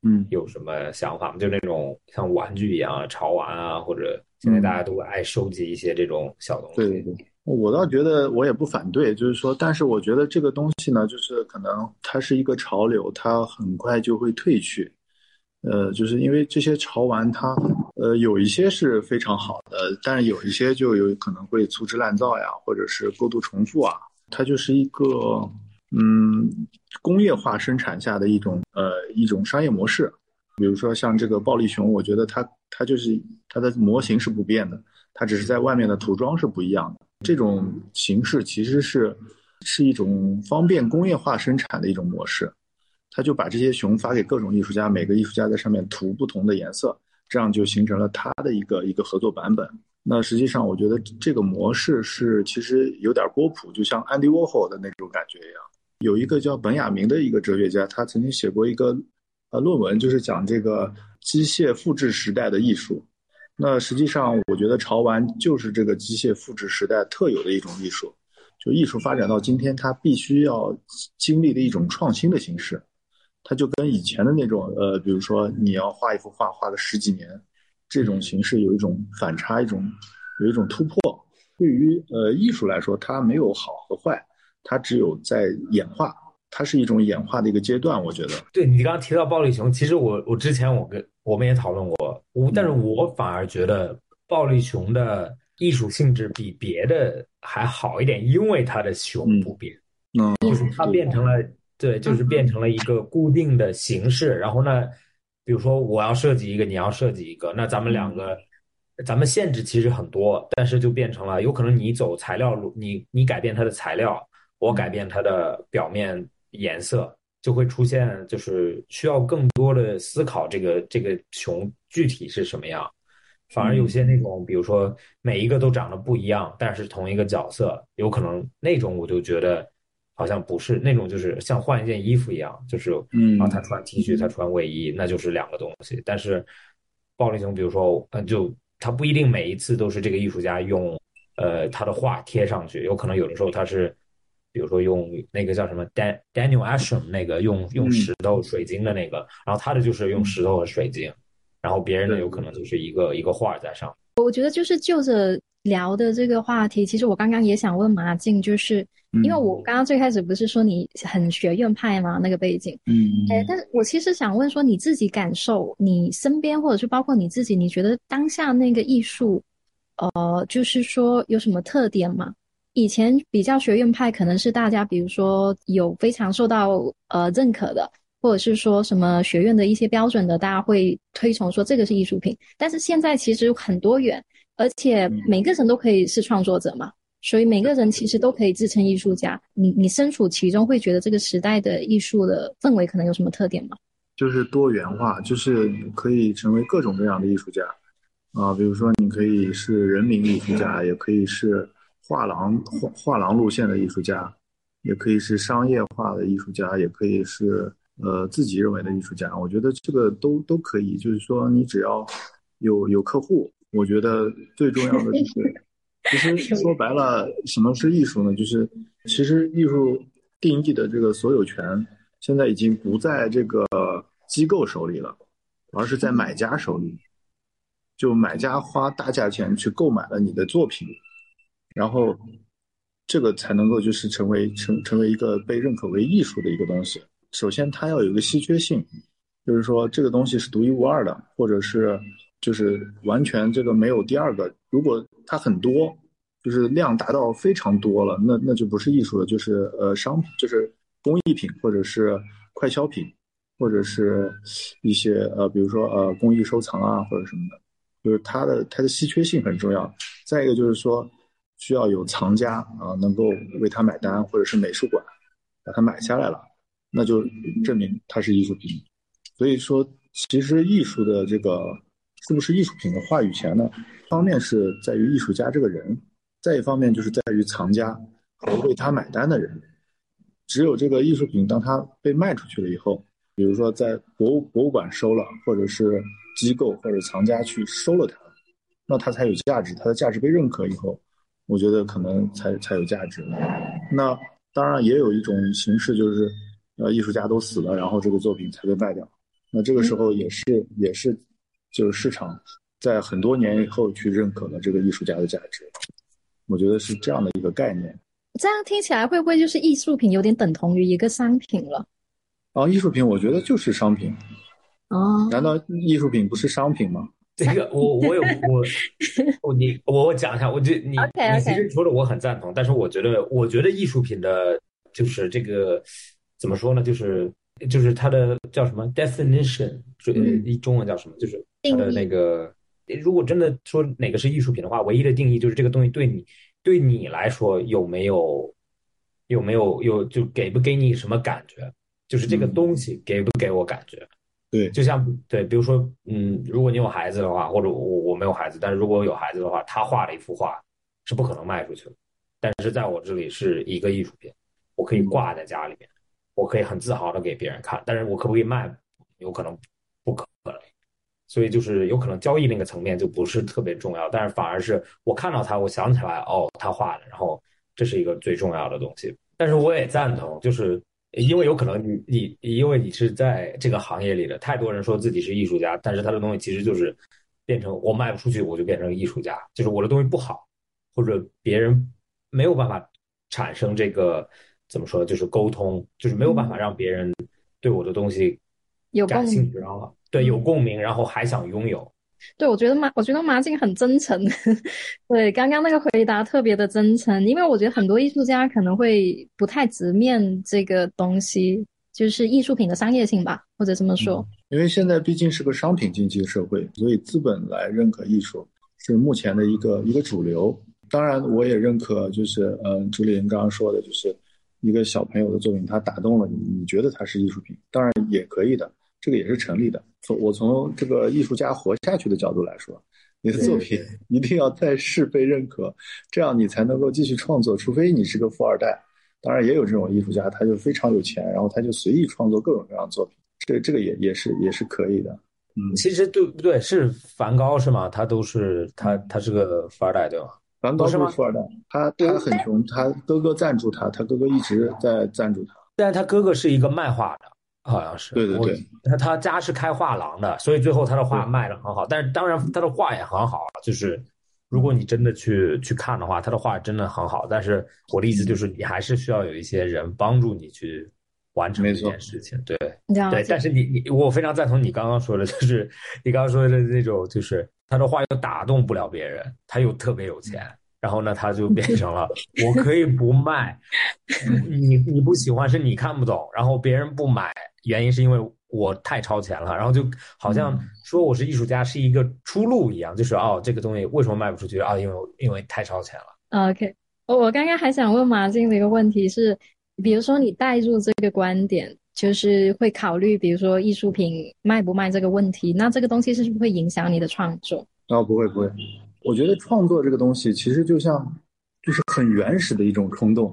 嗯，有什么想法吗？就那种像玩具一样潮玩啊，或者现在大家都爱收集一些这种小东西。对对对，我倒觉得我也不反对，就是说，但是我觉得这个东西呢，就是可能它是一个潮流，它很快就会退去。呃，就是因为这些潮玩，它呃有一些是非常好的，但是有一些就有可能会粗制滥造呀，或者是过度重复啊，它就是一个。嗯，工业化生产下的一种呃一种商业模式，比如说像这个暴力熊，我觉得它它就是它的模型是不变的，它只是在外面的涂装是不一样的。这种形式其实是是一种方便工业化生产的一种模式，他就把这些熊发给各种艺术家，每个艺术家在上面涂不同的颜色，这样就形成了他的一个一个合作版本。那实际上我觉得这个模式是其实有点波普，就像安迪沃霍的那种感觉一样。有一个叫本雅明的一个哲学家，他曾经写过一个呃论文，就是讲这个机械复制时代的艺术。那实际上，我觉得潮玩就是这个机械复制时代特有的一种艺术。就艺术发展到今天，它必须要经历的一种创新的形式。它就跟以前的那种呃，比如说你要画一幅画画个十几年，这种形式有一种反差，一种有一种突破。对于呃艺术来说，它没有好和坏。它只有在演化，它是一种演化的一个阶段，我觉得。对你刚刚提到暴力熊，其实我我之前我跟我们也讨论过，我但是我反而觉得暴力熊的艺术性质比别的还好一点，因为它的熊不变，嗯，就是它变成了对，就是变成了一个固定的形式。然后呢，比如说我要设计一个，你要设计一个，那咱们两个。咱们限制其实很多，但是就变成了有可能你走材料路，你你改变它的材料。我改变它的表面颜色，就会出现，就是需要更多的思考这个这个熊具体是什么样。反而有些那种，比如说每一个都长得不一样，但是同一个角色，有可能那种我就觉得好像不是那种，就是像换一件衣服一样，就是嗯，啊，他穿 T 恤，他穿卫衣，那就是两个东西。但是暴力熊，比如说，嗯，就他不一定每一次都是这个艺术家用呃他的画贴上去，有可能有的时候他是。比如说用那个叫什么 Dan Daniel Ashram 那个用用石头水晶的那个，然后他的就是用石头和水晶，然后别人的有可能就是一个一个画在上。我觉得就是就着聊的这个话题，其实我刚刚也想问马静，就是因为我刚刚最开始不是说你很学院派吗？那个背景，嗯，哎，但是我其实想问说你自己感受，你身边或者是包括你自己，你觉得当下那个艺术，呃，就是说有什么特点吗？以前比较学院派，可能是大家比如说有非常受到呃认可的，或者是说什么学院的一些标准的，大家会推崇说这个是艺术品。但是现在其实很多元，而且每个人都可以是创作者嘛，所以每个人其实都可以自称艺术家。你你身处其中，会觉得这个时代的艺术的氛围可能有什么特点吗？就是多元化，就是可以成为各种各样的艺术家啊，比如说你可以是人民艺术家，也可以是。画廊画画廊路线的艺术家，也可以是商业化的艺术家，也可以是呃自己认为的艺术家。我觉得这个都都可以，就是说你只要有有客户，我觉得最重要的就是，[LAUGHS] 其实说白了，什么是艺术呢？就是其实艺术定义的这个所有权，现在已经不在这个机构手里了，而是在买家手里。就买家花大价钱去购买了你的作品。然后，这个才能够就是成为成成为一个被认可为艺术的一个东西。首先，它要有一个稀缺性，就是说这个东西是独一无二的，或者是就是完全这个没有第二个。如果它很多，就是量达到非常多了，那那就不是艺术了，就是呃商品，就是工艺品，或者是快消品，或者是一些呃比如说呃工艺收藏啊或者什么的，就是它的它的稀缺性很重要。再一个就是说。需要有藏家啊，能够为他买单，或者是美术馆把它买下来了，那就证明它是艺术品。所以说，其实艺术的这个是不是艺术品的话语权呢？方面是在于艺术家这个人，再一方面就是在于藏家和为他买单的人。只有这个艺术品当它被卖出去了以后，比如说在博物博物馆收了，或者是机构或者藏家去收了它，那它才有价值，它的价值被认可以后。我觉得可能才才有价值。那当然也有一种形式，就是呃，艺术家都死了，然后这个作品才被卖掉。那这个时候也是也是，就是市场在很多年以后去认可了这个艺术家的价值。我觉得是这样的一个概念。这样听起来会不会就是艺术品有点等同于一个商品了？啊，艺术品我觉得就是商品。哦，难道艺术品不是商品吗？这个我我有我我你我我讲一下，我觉你你其实说的我很赞同，但是我觉得我觉得艺术品的，就是这个怎么说呢？就是就是它的叫什么 definition，中中文叫什么？就是它的那个，如果真的说哪个是艺术品的话，唯一的定义就是这个东西对你对你来说有没有有没有有就给不给你什么感觉？就是这个东西给不给我感觉？对，就像对，比如说，嗯，如果你有孩子的话，或者我我没有孩子，但是如果有孩子的话，他画了一幅画是不可能卖出去的，但是在我这里是一个艺术品，我可以挂在家里面，我可以很自豪的给别人看，但是我可不可以卖，有可能不可能，所以就是有可能交易那个层面就不是特别重要，但是反而是我看到他，我想起来，哦，他画的，然后这是一个最重要的东西，但是我也赞同，就是。因为有可能你你因为你是在这个行业里的，太多人说自己是艺术家，但是他的东西其实就是变成我卖不出去，我就变成艺术家，就是我的东西不好，或者别人没有办法产生这个怎么说，就是沟通，就是没有办法让别人对我的东西有感兴趣，然后对有共鸣，然后还想拥有。对，我觉得马，我觉得马静很真诚。[LAUGHS] 对，刚刚那个回答特别的真诚，因为我觉得很多艺术家可能会不太直面这个东西，就是艺术品的商业性吧，或者这么说。因为现在毕竟是个商品经济社会，所以资本来认可艺术是目前的一个一个主流。当然，我也认可，就是嗯，朱丽人刚刚说的，就是一个小朋友的作品，他打动了你，你觉得它是艺术品，当然也可以的。这个也是成立的。从我从这个艺术家活下去的角度来说，你的作品一定要在世被认可，这样你才能够继续创作。除非你是个富二代，当然也有这种艺术家，他就非常有钱，然后他就随意创作各种各样的作品。这这个也也是也是可以的。嗯，其实对不对？是梵高是吗？他都是他他是个富二代对吧？梵高是富二代，他他很穷，他哥哥赞助他，他哥哥一直在赞助他。但是他哥哥是一个卖画的。好像是，对对对，他他家是开画廊的，所以最后他的画卖的很好。但是当然他的画也很好，就是如果你真的去去看的话，他的画真的很好。但是我的意思就是，你还是需要有一些人帮助你去完成这件事情。对对，但是你你我非常赞同你刚刚说的，就是你刚刚说的那种，就是他的画又打动不了别人，他又特别有钱，然后呢，他就变成了我可以不卖，你你不喜欢是你看不懂，然后别人不买，原因是因为我太超前了，然后就好像说我是艺术家是一个出路一样，就是哦，这个东西为什么卖不出去啊？因为因为太超前了。OK，我我刚刚还想问马静的一个问题是，比如说你带入这个观点，就是会考虑，比如说艺术品卖不卖这个问题，那这个东西是不是会影响你的创作？哦，不会不会，我觉得创作这个东西其实就像，就是很原始的一种冲动，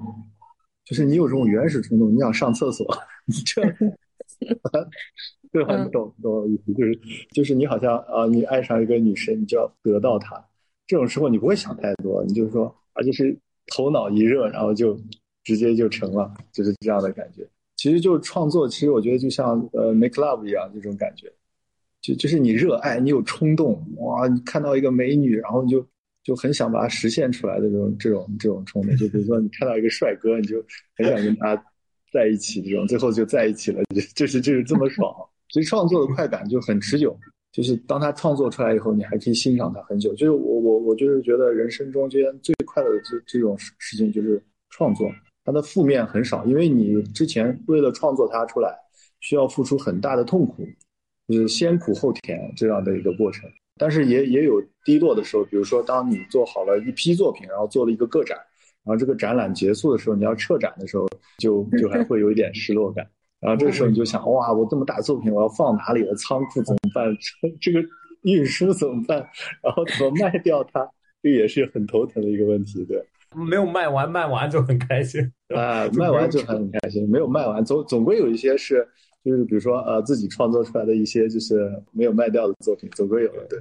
就是你有这种原始冲动，你想上厕所，你这，[LAUGHS] 对吧？你懂懂我意思？就是就是你好像啊，你爱上一个女生，你就要得到她，这种时候你不会想太多，你就是说，啊，就是头脑一热，然后就直接就成了，就是这样的感觉。其实就是创作，其实我觉得就像呃 make love 一样这种感觉。就就是你热爱，你有冲动，哇！你看到一个美女，然后你就就很想把它实现出来的这种这种这种冲动。就比如说你看到一个帅哥，你就很想跟他在一起，这种最后就在一起了，就就是就是这么爽。所以创作的快感就很持久，就是当他创作出来以后，你还可以欣赏他很久。就是我我我就是觉得人生中间最快乐的这这种事情就是创作，它的负面很少，因为你之前为了创作它出来，需要付出很大的痛苦。就是先苦后甜这样的一个过程，但是也也有低落的时候。比如说，当你做好了一批作品，然后做了一个个展，然后这个展览结束的时候，你要撤展的时候，就就还会有一点失落感。然后这个时候你就想，哇，我这么大作品，我要放哪里了？仓库怎么办？这个运输怎么办？然后怎么卖掉它？这也是很头疼的一个问题，对。没有卖完，卖完就很开心啊，卖完就很开心。没有卖完，总总归有一些是。就是比如说，呃，自己创作出来的一些就是没有卖掉的作品，总归有的。对，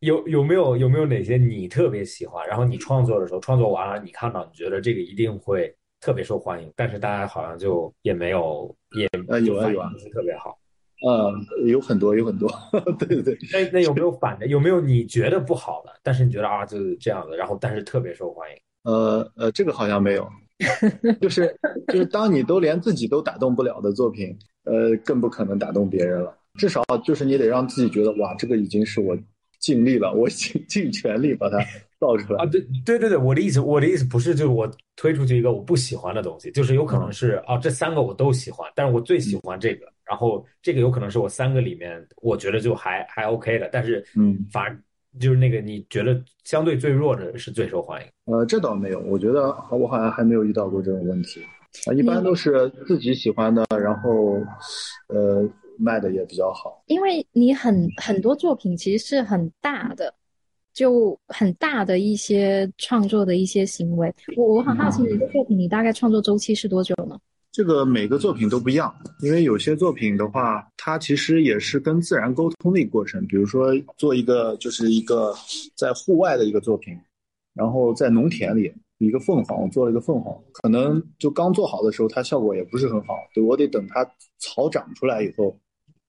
有有没有有没有哪些你特别喜欢，然后你创作的时候，创作完了你看到，你觉得这个一定会特别受欢迎，但是大家好像就也没有也呃有啊有啊，不是特别好。呃，有很多有很多，[LAUGHS] 对对对。那那有没有反的？有没有你觉得不好的，但是你觉得啊就是这样的，然后但是特别受欢迎？呃呃，这个好像没有，[LAUGHS] 就是就是当你都连自己都打动不了的作品。呃，更不可能打动别人了。至少就是你得让自己觉得，哇，这个已经是我尽力了，我尽 [LAUGHS] 尽全力把它造出来啊。对对对对，我的意思，我的意思不是就是我推出去一个我不喜欢的东西，就是有可能是啊，这三个我都喜欢，但是我最喜欢这个，然后这个有可能是我三个里面我觉得就还还 OK 的，但是嗯，反而就是那个你觉得相对最弱的是最受欢迎。呃，这倒没有，我觉得我好像还没有遇到过这种问题。啊，一般都是自己喜欢的，然后，呃，卖的也比较好。因为你很很多作品其实是很大的，就很大的一些创作的一些行为。我我很好奇，你的作品你大概创作周期是多久呢？这个每个作品都不一样，因为有些作品的话，它其实也是跟自然沟通的一个过程。比如说做一个就是一个在户外的一个作品，然后在农田里。一个凤凰，我做了一个凤凰，可能就刚做好的时候，它效果也不是很好。对我得等它草长出来以后，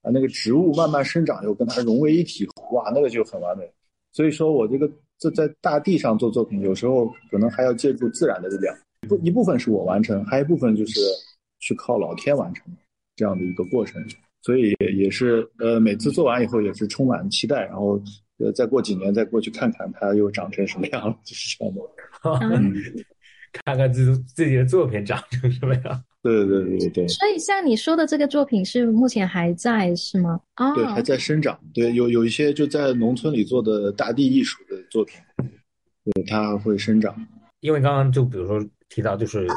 啊，那个植物慢慢生长以后，跟它融为一体，哇，那个就很完美。所以说我这个这在大地上做作品，有时候可能还要借助自然的力量，不一部分是我完成，还有一部分就是去靠老天完成这样的一个过程。所以也是呃，每次做完以后也是充满期待，然后呃，再过几年再过去看看它又长成什么样了，[LAUGHS] 就是这样的。[LAUGHS] 看看自自己的作品长成什么样？[LAUGHS] 对对对对对。所以像你说的这个作品是目前还在是吗？啊，对，还在生长。对，有有一些就在农村里做的大地艺术的作品，对，它会生长。因为刚刚就比如说提到，就是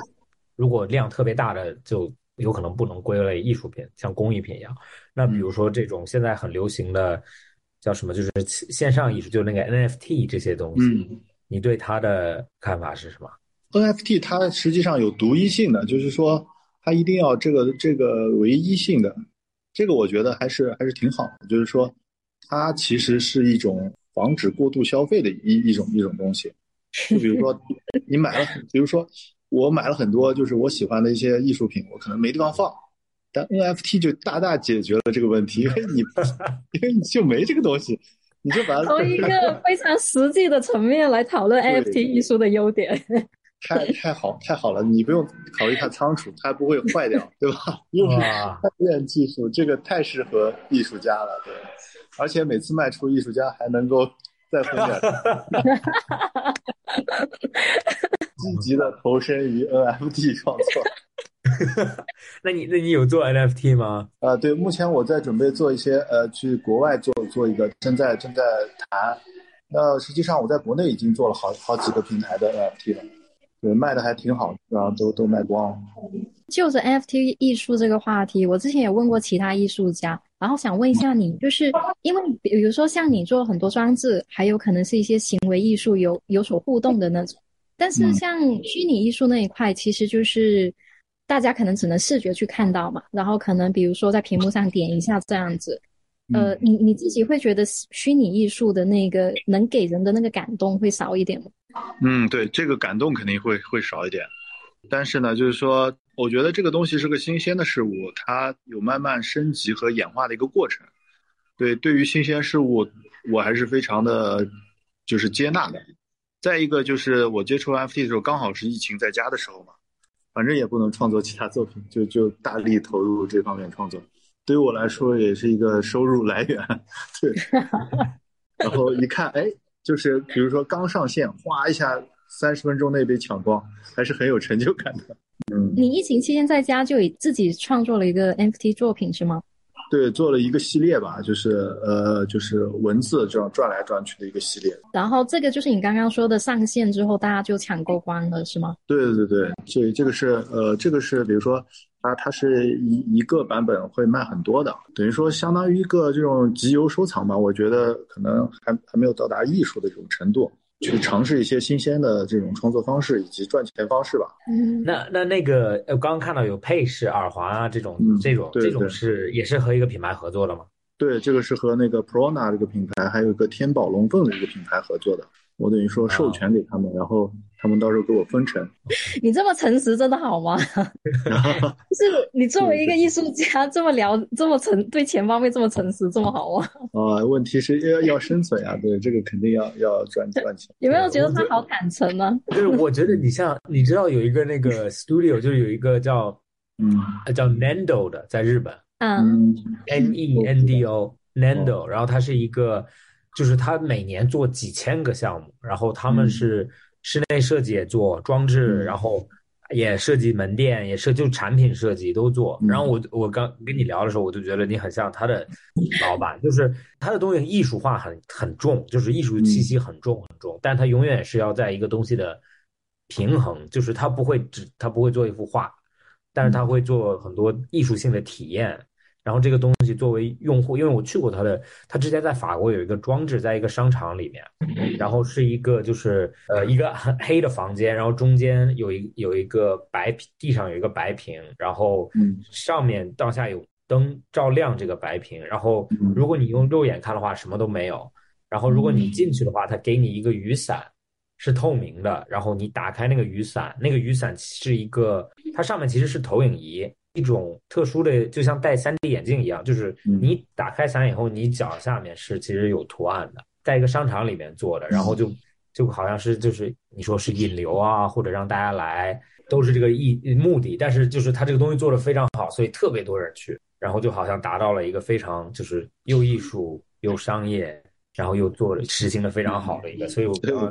如果量特别大的，就有可能不能归类艺术品，像工艺品一样。那比如说这种现在很流行的叫什么，就是线上艺术，就是那个 NFT 这些东西。你对它的看法是什么？NFT 它实际上有独一性的，就是说它一定要这个这个唯一性的，这个我觉得还是还是挺好的。就是说它其实是一种防止过度消费的一一种一种东西。就比如说你买了，比如说我买了很多就是我喜欢的一些艺术品，我可能没地方放，但 NFT 就大大解决了这个问题，因为你 [LAUGHS] 因为你就没这个东西。你就把它从一个非常实际的层面来讨论 [LAUGHS] NFT 艺术的优点，太太好太好了！你不用考虑它仓储，它不会坏掉，对吧？又是开源技术，这个太适合艺术家了，对。而且每次卖出艺术家还能够再分点，[LAUGHS] 积极的投身于 NFT 创作。[LAUGHS] 那你那你有做 NFT 吗？呃，对，目前我在准备做一些呃，去国外做做一个，正在正在谈。那实际上我在国内已经做了好好几个平台的 NFT 了，对，卖的还挺好，然后都都卖光了。就着 NFT 艺术这个话题，我之前也问过其他艺术家，然后想问一下你，就是因为比如说像你做很多装置，还有可能是一些行为艺术有有所互动的那种，但是像虚拟艺术那一块，其实就是大家可能只能视觉去看到嘛，然后可能比如说在屏幕上点一下这样子，呃，你你自己会觉得虚拟艺术的那个能给人的那个感动会少一点吗？嗯，对，这个感动肯定会会少一点，但是呢，就是说。我觉得这个东西是个新鲜的事物，它有慢慢升级和演化的一个过程。对，对于新鲜事物，我还是非常的，就是接纳的。再一个就是我接触 NFT 的时候，刚好是疫情在家的时候嘛，反正也不能创作其他作品，就就大力投入这方面创作。对于我来说，也是一个收入来源。对，[LAUGHS] 然后一看，哎，就是比如说刚上线，哗一下，三十分钟内被抢光，还是很有成就感的。嗯，你疫情期间在家就以自己创作了一个 NFT 作品是吗？对，做了一个系列吧，就是呃，就是文字这样转来转去的一个系列。然后这个就是你刚刚说的上线之后大家就抢购光了是吗？对对对，所以这个是呃，这个是比如说它它是一一个版本会卖很多的，等于说相当于一个这种集邮收藏吧。我觉得可能还还没有到达艺术的这种程度。去尝试一些新鲜的这种创作方式以及赚钱方式吧。嗯，那那那个呃，刚刚看到有配饰、耳环啊这种，这种这种是也是和一个品牌合作的吗？对，这个是和那个 Prona 这个品牌，还有一个天宝龙凤的一个品牌合作的。我等于说授权给他们，然后他们到时候给我分成。[LAUGHS] 你这么诚实，真的好吗？[LAUGHS] 就是你作为一个 [LAUGHS] 艺术家，这么聊，这么诚，对钱方面这么诚实，这么好吗？啊，问题是要要生存啊，对，这个肯定要要赚赚钱。有没有觉得他好坦诚呢？就是我觉得你像，你知道有一个那个 studio，就是有一个叫嗯叫 Nando 的，在日本，嗯，N E N D O Nando，然后他是一个。就是他每年做几千个项目，然后他们是室内设计也做装置，然后也设计门店，也设就产品设计都做。然后我我刚跟你聊的时候，我就觉得你很像他的老板，就是他的东西艺术化很很重，就是艺术气息很重很重，但他永远是要在一个东西的平衡，就是他不会只他不会做一幅画，但是他会做很多艺术性的体验。然后这个东西作为用户，因为我去过他的，他之前在法国有一个装置，在一个商场里面，然后是一个就是呃一个很黑的房间，然后中间有一有一个白屏，地上有一个白屏，然后上面到下有灯照亮这个白屏，然后如果你用肉眼看的话什么都没有，然后如果你进去的话，它给你一个雨伞，是透明的，然后你打开那个雨伞，那个雨伞是一个，它上面其实是投影仪。一种特殊的，就像戴 3D 眼镜一样，就是你打开伞以后，你脚下面是其实有图案的，在一个商场里面做的，然后就就好像是就是你说是引流啊，或者让大家来，都是这个意目的。但是就是他这个东西做的非常好，所以特别多人去，然后就好像达到了一个非常就是又艺术又商业。然后又做了实行的非常好的一个，所以我刚刚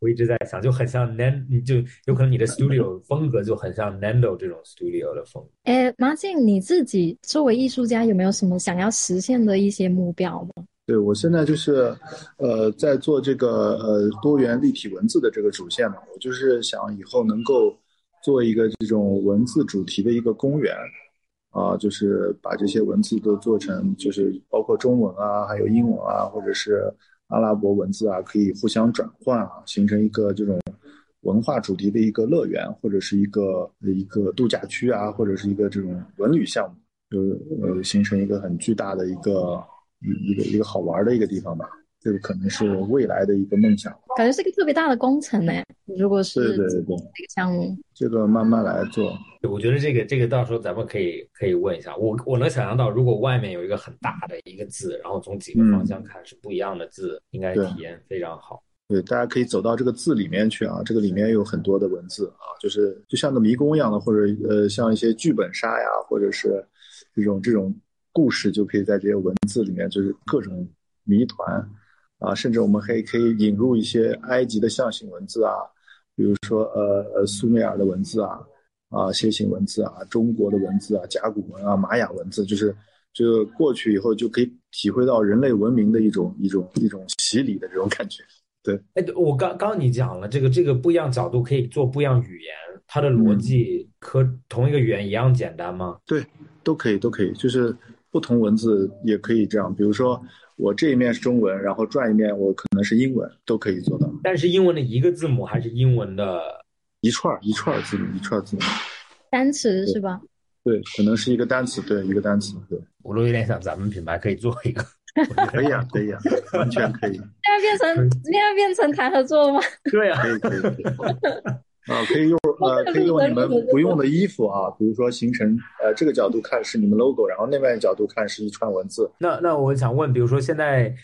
我一直在想，就很像 Nando，就有可能你的 studio [LAUGHS] 风格就很像 Nando 这种 studio 的风格。哎，马静，你自己作为艺术家有没有什么想要实现的一些目标吗？对我现在就是，呃，在做这个呃多元立体文字的这个主线嘛，我就是想以后能够做一个这种文字主题的一个公园。啊，就是把这些文字都做成，就是包括中文啊，还有英文啊，或者是阿拉伯文字啊，可以互相转换啊，形成一个这种文化主题的一个乐园，或者是一个一个度假区啊，或者是一个这种文旅项目，就是呃，形成一个很巨大的一个一一个一个好玩的一个地方吧。这个可能是未来的一个梦想，感觉是一个特别大的工程呢。如果是对对对这个项目，这个慢慢来做。我觉得这个这个到时候咱们可以可以问一下我，我能想象到，如果外面有一个很大的一个字，然后从几个方向看是不一样的字，应该体验非常好。对，大家可以走到这个字里面去啊，这个里面有很多的文字啊，就是就像个迷宫一样的，或者呃像一些剧本杀呀，或者是这种这种故事，就可以在这些文字里面，就是各种谜团。啊，甚至我们还可以引入一些埃及的象形文字啊，比如说呃呃苏美尔的文字啊，啊楔形文字啊，中国的文字啊，甲骨文啊，玛雅文字，就是就过去以后就可以体会到人类文明的一种一种一种洗礼的这种感觉。对，哎，我刚刚你讲了这个这个不一样角度可以做不一样语言，它的逻辑和同一个语言一样简单吗？对，都可以都可以，就是不同文字也可以这样，比如说。我这一面是中文，然后转一面我可能是英文，都可以做到。但是英文的一个字母还是英文的一串一串字母，一串字母。单词是吧？对，可能是一个单词，对，一个单词。对，我都有点想咱们品牌可以做一个。[LAUGHS] 可以啊，可以啊，完全可以。现在变成现在变成谈合作吗？对啊，可以可以可以。啊，可以用呃，可以用你们不用的衣服啊，比如说形成呃这个角度看是你们 logo，然后那边角度看是一串文字。那那我想问，比如说现在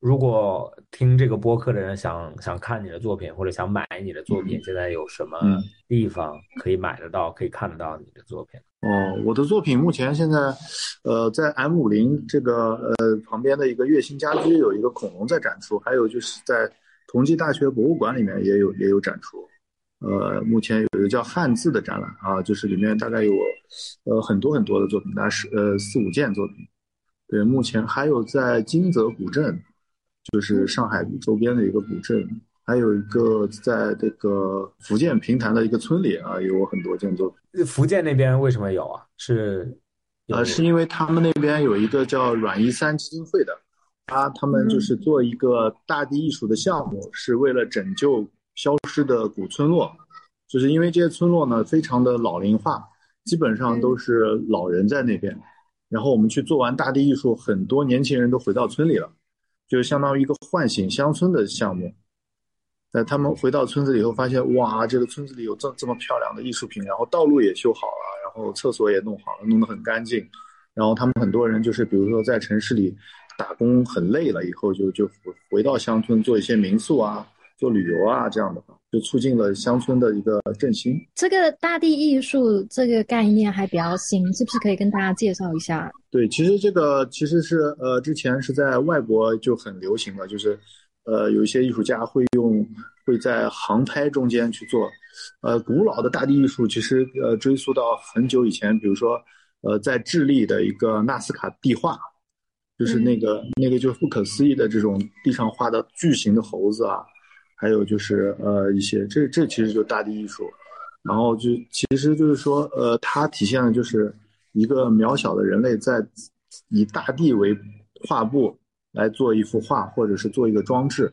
如果听这个播客的人想想看你的作品或者想买你的作品，现在有什么地方可以买得到、可以看得到你的作品？哦，我的作品目前现在呃在 M 五零这个呃旁边的一个月星家居有一个恐龙在展出，还有就是在同济大学博物馆里面也有也有展出。呃，目前有一个叫汉字的展览啊，就是里面大概有呃很多很多的作品，大概是呃四五件作品。对，目前还有在金泽古镇，就是上海周边的一个古镇，还有一个在这个福建平潭的一个村里啊，有很多件作品。福建那边为什么有啊？是呃，是因为他们那边有一个叫阮一三基金会的，他他们就是做一个大地艺术的项目，是为了拯救。消失的古村落，就是因为这些村落呢非常的老龄化，基本上都是老人在那边。然后我们去做完大地艺术，很多年轻人都回到村里了，就相当于一个唤醒乡村的项目。在他们回到村子里以后，发现哇，这个村子里有这这么漂亮的艺术品，然后道路也修好了，然后厕所也弄好了，弄得很干净。然后他们很多人就是，比如说在城市里打工很累了以后，就就回到乡村做一些民宿啊。做旅游啊，这样的话就促进了乡村的一个振兴。这个大地艺术这个概念还比较新，是不是可以跟大家介绍一下？对，其实这个其实是呃，之前是在外国就很流行了，就是呃，有一些艺术家会用会在航拍中间去做。呃，古老的大地艺术其实呃追溯到很久以前，比如说呃，在智利的一个纳斯卡地画，就是那个那个就不可思议的这种地上画的巨型的猴子啊。还有就是呃一些这这其实就大地艺术，然后就其实就是说呃它体现的就是一个渺小的人类在以大地为画布来做一幅画或者是做一个装置，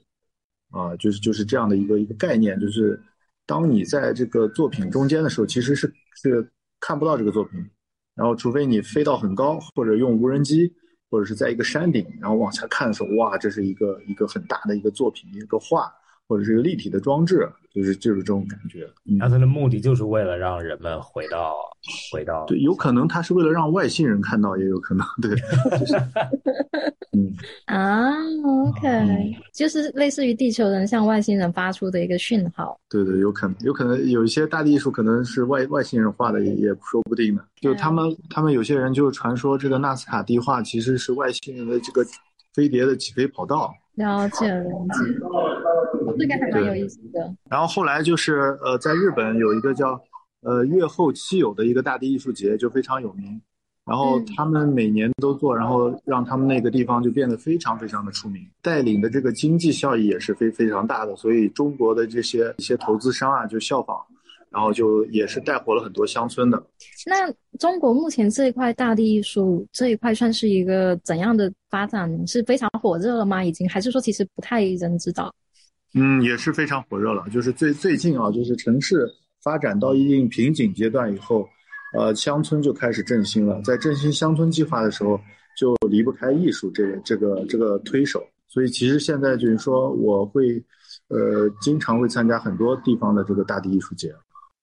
啊就是就是这样的一个一个概念，就是当你在这个作品中间的时候，其实是是看不到这个作品，然后除非你飞到很高或者用无人机或者是在一个山顶然后往下看的时候，哇这是一个一个很大的一个作品一个画。或者是一个立体的装置，就是就是这种感觉。那它的目的就是为了让人们回到回到对，有可能它是为了让外星人看到，也有可能对。[LAUGHS] 嗯 [LAUGHS] 啊，OK，就是类似于地球人向外星人发出的一个讯号。对对，有可能，有可能有一些大地艺术可能是外外星人画的，也也说不定的。就他们他们有些人就传说这个纳斯卡地画其实是外星人的这个飞碟的起飞跑道。了解了解，这个还蛮有意思的。然后后来就是呃，在日本有一个叫呃月后七友的一个大地艺术节，就非常有名。然后他们每年都做，然后让他们那个地方就变得非常非常的出名，带领的这个经济效益也是非非常大的。所以中国的这些一些投资商啊，就效仿。然后就也是带活了很多乡村的。那中国目前这一块大地艺术这一块算是一个怎样的发展？是非常火热了吗？已经还是说其实不太人知道？嗯，也是非常火热了。就是最最近啊，就是城市发展到一定瓶颈阶段以后，呃，乡村就开始振兴了。在振兴乡村计划的时候，就离不开艺术这个这个这个推手。所以其实现在就是说，我会呃经常会参加很多地方的这个大地艺术节。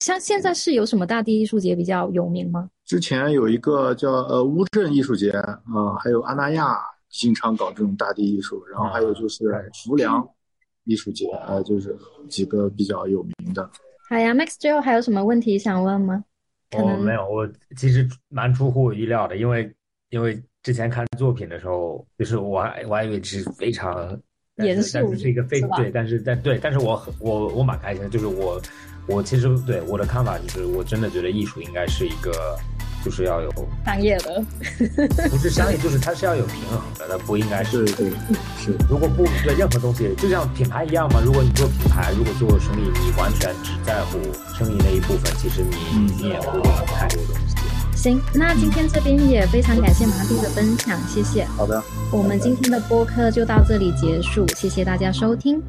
像现在是有什么大地艺术节比较有名吗？之前有一个叫呃乌镇艺术节啊，还有阿那亚经常搞这种大地艺术，然后还有就是浮梁艺术节，呃，就是几个比较有名的。好呀，Max 最后还有什么问题想问吗？哦，没有，我其实蛮出乎我意料的，因为因为之前看作品的时候，就是我还我还以为是非常严肃但是是一个非对，但是但对，但是我很我我蛮开心的，就是我我其实对我的看法就是，我真的觉得艺术应该是一个，就是要有商业的，[LAUGHS] 不是商业，就是它是要有平衡的，它不应该是对对是，如果不对任何东西，就像品牌一样嘛。如果你做品牌，如果做生意，你完全只在乎生意那一部分，其实你嗯你也不会有太多东西。行，那今天这边也非常感谢麻弟的分享，谢谢。好的。我们今天的播客就到这里结束，谢谢大家收听。